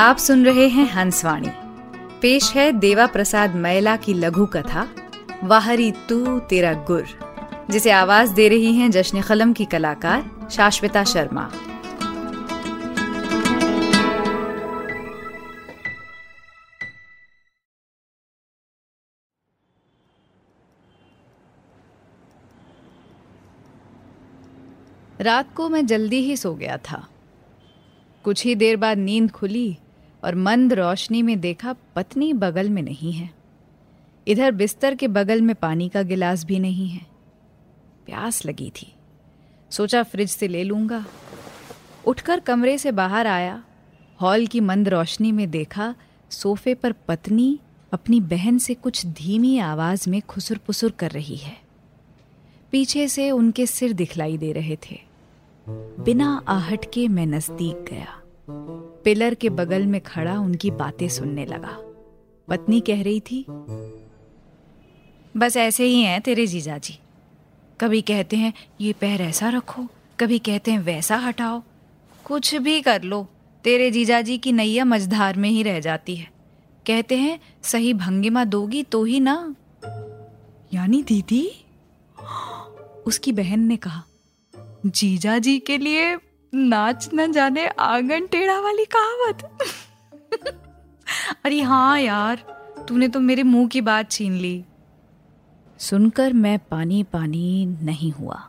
आप सुन रहे हैं हंसवाणी। पेश है देवा प्रसाद मैला की लघु कथा, वाहरी तू तेरा गुर, जिसे आवाज़ दे रही हैं जश्न कलम की कलाकार शाश्विता शर्मा। रात को मैं जल्दी ही सो गया था। कुछ ही देर बाद नींद खुली और मंद रोशनी में देखा पत्नी बगल में नहीं है। इधर बिस्तर के बगल में पानी का गिलास भी नहीं है। प्यास लगी थी। सोचा फ्रिज से ले लूँगा। उठकर कमरे से बाहर आया। हॉल की मंद रोशनी में देखा सोफे पर पत्नी अपनी बहन से कुछ धीमी आवाज़ में खुसुर पुसुर कर रही है। पीछे से उनके सिर दिखलाई दे रहे थे। बिना आहट के मैं नज़दीक गया। पिलर के बगल में खड़ा उनकी बातें सुनने लगा। पत्नी कह रही थी, बस ऐसे ही हैं तेरे जीजा जी कभी कहते हैं, ये पैर ऐसा रखो, कभी कहते हैं, वैसा हटाओ। कुछ भी कर लो, तेरे जीजा जी की नैया मझधार में ही रह जाती है। कहते हैं, सही भंगिमा दोगी तो ही ना। यानी दीदी? उसकी बहन ने कहा जीजा जी के लिए नाच न जाने आँगन टेढ़ा वाली कहावत। अरे हाँ यार, तूने तो मेरे मुँह की बात छीन ली। सुनकर मैं पानी पानी नहीं हुआ।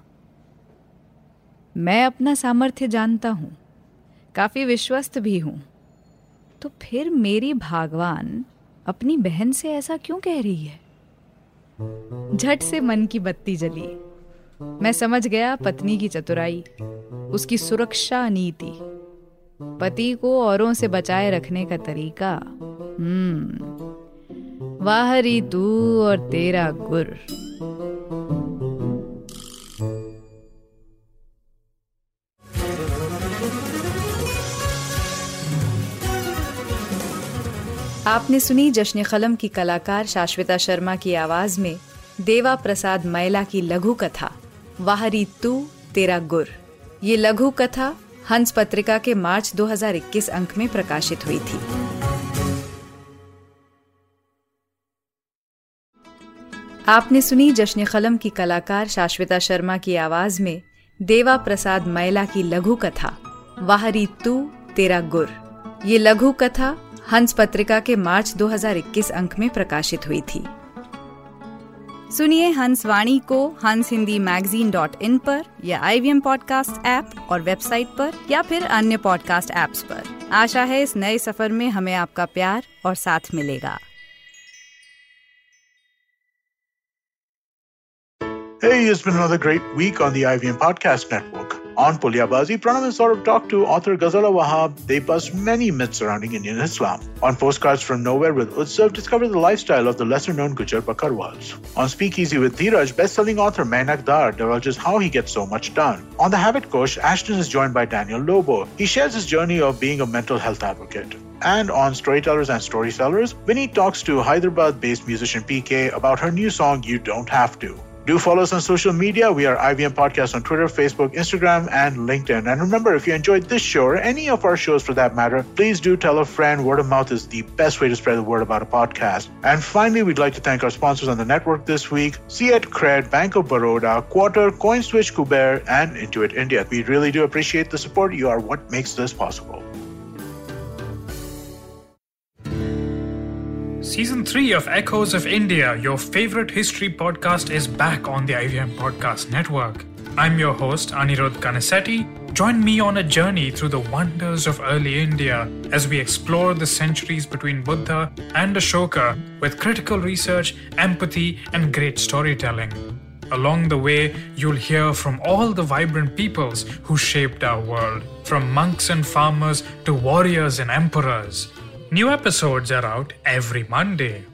मैं अपना सामर्थ्य जानता हूँ, काफ़ी विश्वस्त भी हूँ। तो फिर मेरी भागवान अपनी बहन से ऐसा क्यों कह रही है? झट से मन की बत्ती जली। मैं समझ गया पत्नी की चतुराई, उसकी सुरक्षा नीति, पति को औरों से बचाए रखने का तरीका। हम्म वाहरी तू और तेरा गुर। आपने सुनी जश्न कलम की कलाकार शाश्विता शर्मा की आवाज़ में देवा प्रसाद मैला की लघु कथा। वाहरी तू तेरा गुर। ये लघु कथा हंस पत्रिका के मार्च 2021 अंक में प्रकाशित हुई थी। आपने सुनी जश्न कलम की कलाकार शाश्विता शर्मा की आवाज़ में देवा प्रसाद मैला की लघु कथा, वाहरी तू तेरा गुर। ये लघु कथा हंस पत्रिका के मार्च 2021 अंक में प्रकाशित हुई थी। सुनिए हंस वाणी को हंस हिंदी मैगजीन डॉट इन पर या आई वी पॉडकास्ट ऐप और वेबसाइट पर या फिर अन्य पॉडकास्ट ऐप्स पर आशा है इस नए सफ़र में हमें आपका प्यार और साथ मिलेगा Hey, it's been another great week on the IVM Podcast Network. On Pulyabazi, Pranav and Saurabh talked to author Ghazala Wahab. They bust many myths surrounding Indian Islam. On Postcards from Nowhere with Utsav, discover the lifestyle of the lesser-known Gujar Bakarwals. On Speakeasy with Dheeraj, best-selling author Mainak Dar divulges how he gets so much done. On The Habit Coach, Ashton is joined by Daniel Lobo. He shares his journey of being a mental health advocate. And on Storytellers and Storysellers, Vinny talks to Hyderabad-based musician PK about her new song You Don't Have To. Do follow us on social media. We are IVM Podcast on Twitter, Facebook, Instagram, and LinkedIn. And remember, if you enjoyed this show or any of our shows for that matter, please do tell a friend. Word of mouth is the best way to spread the word about a podcast. And finally, we'd like to thank our sponsors on the network this week Fiat Cred, Bank of Baroda, Quarter, CoinSwitch, Kuber, and Intuit India. We really do appreciate the support. You are what makes this possible. Season 3 of Echoes of India, your favorite history podcast, is back on the IVM Podcast Network. I'm your host, Anirudh Kanasetti. Join me on a journey through the wonders of early India as we explore the centuries between Buddha and Ashoka with critical research, empathy, and great storytelling. Along the way, you'll hear from all the vibrant peoples who shaped our world, from monks and farmers to warriors and emperors. New episodes are out every Monday.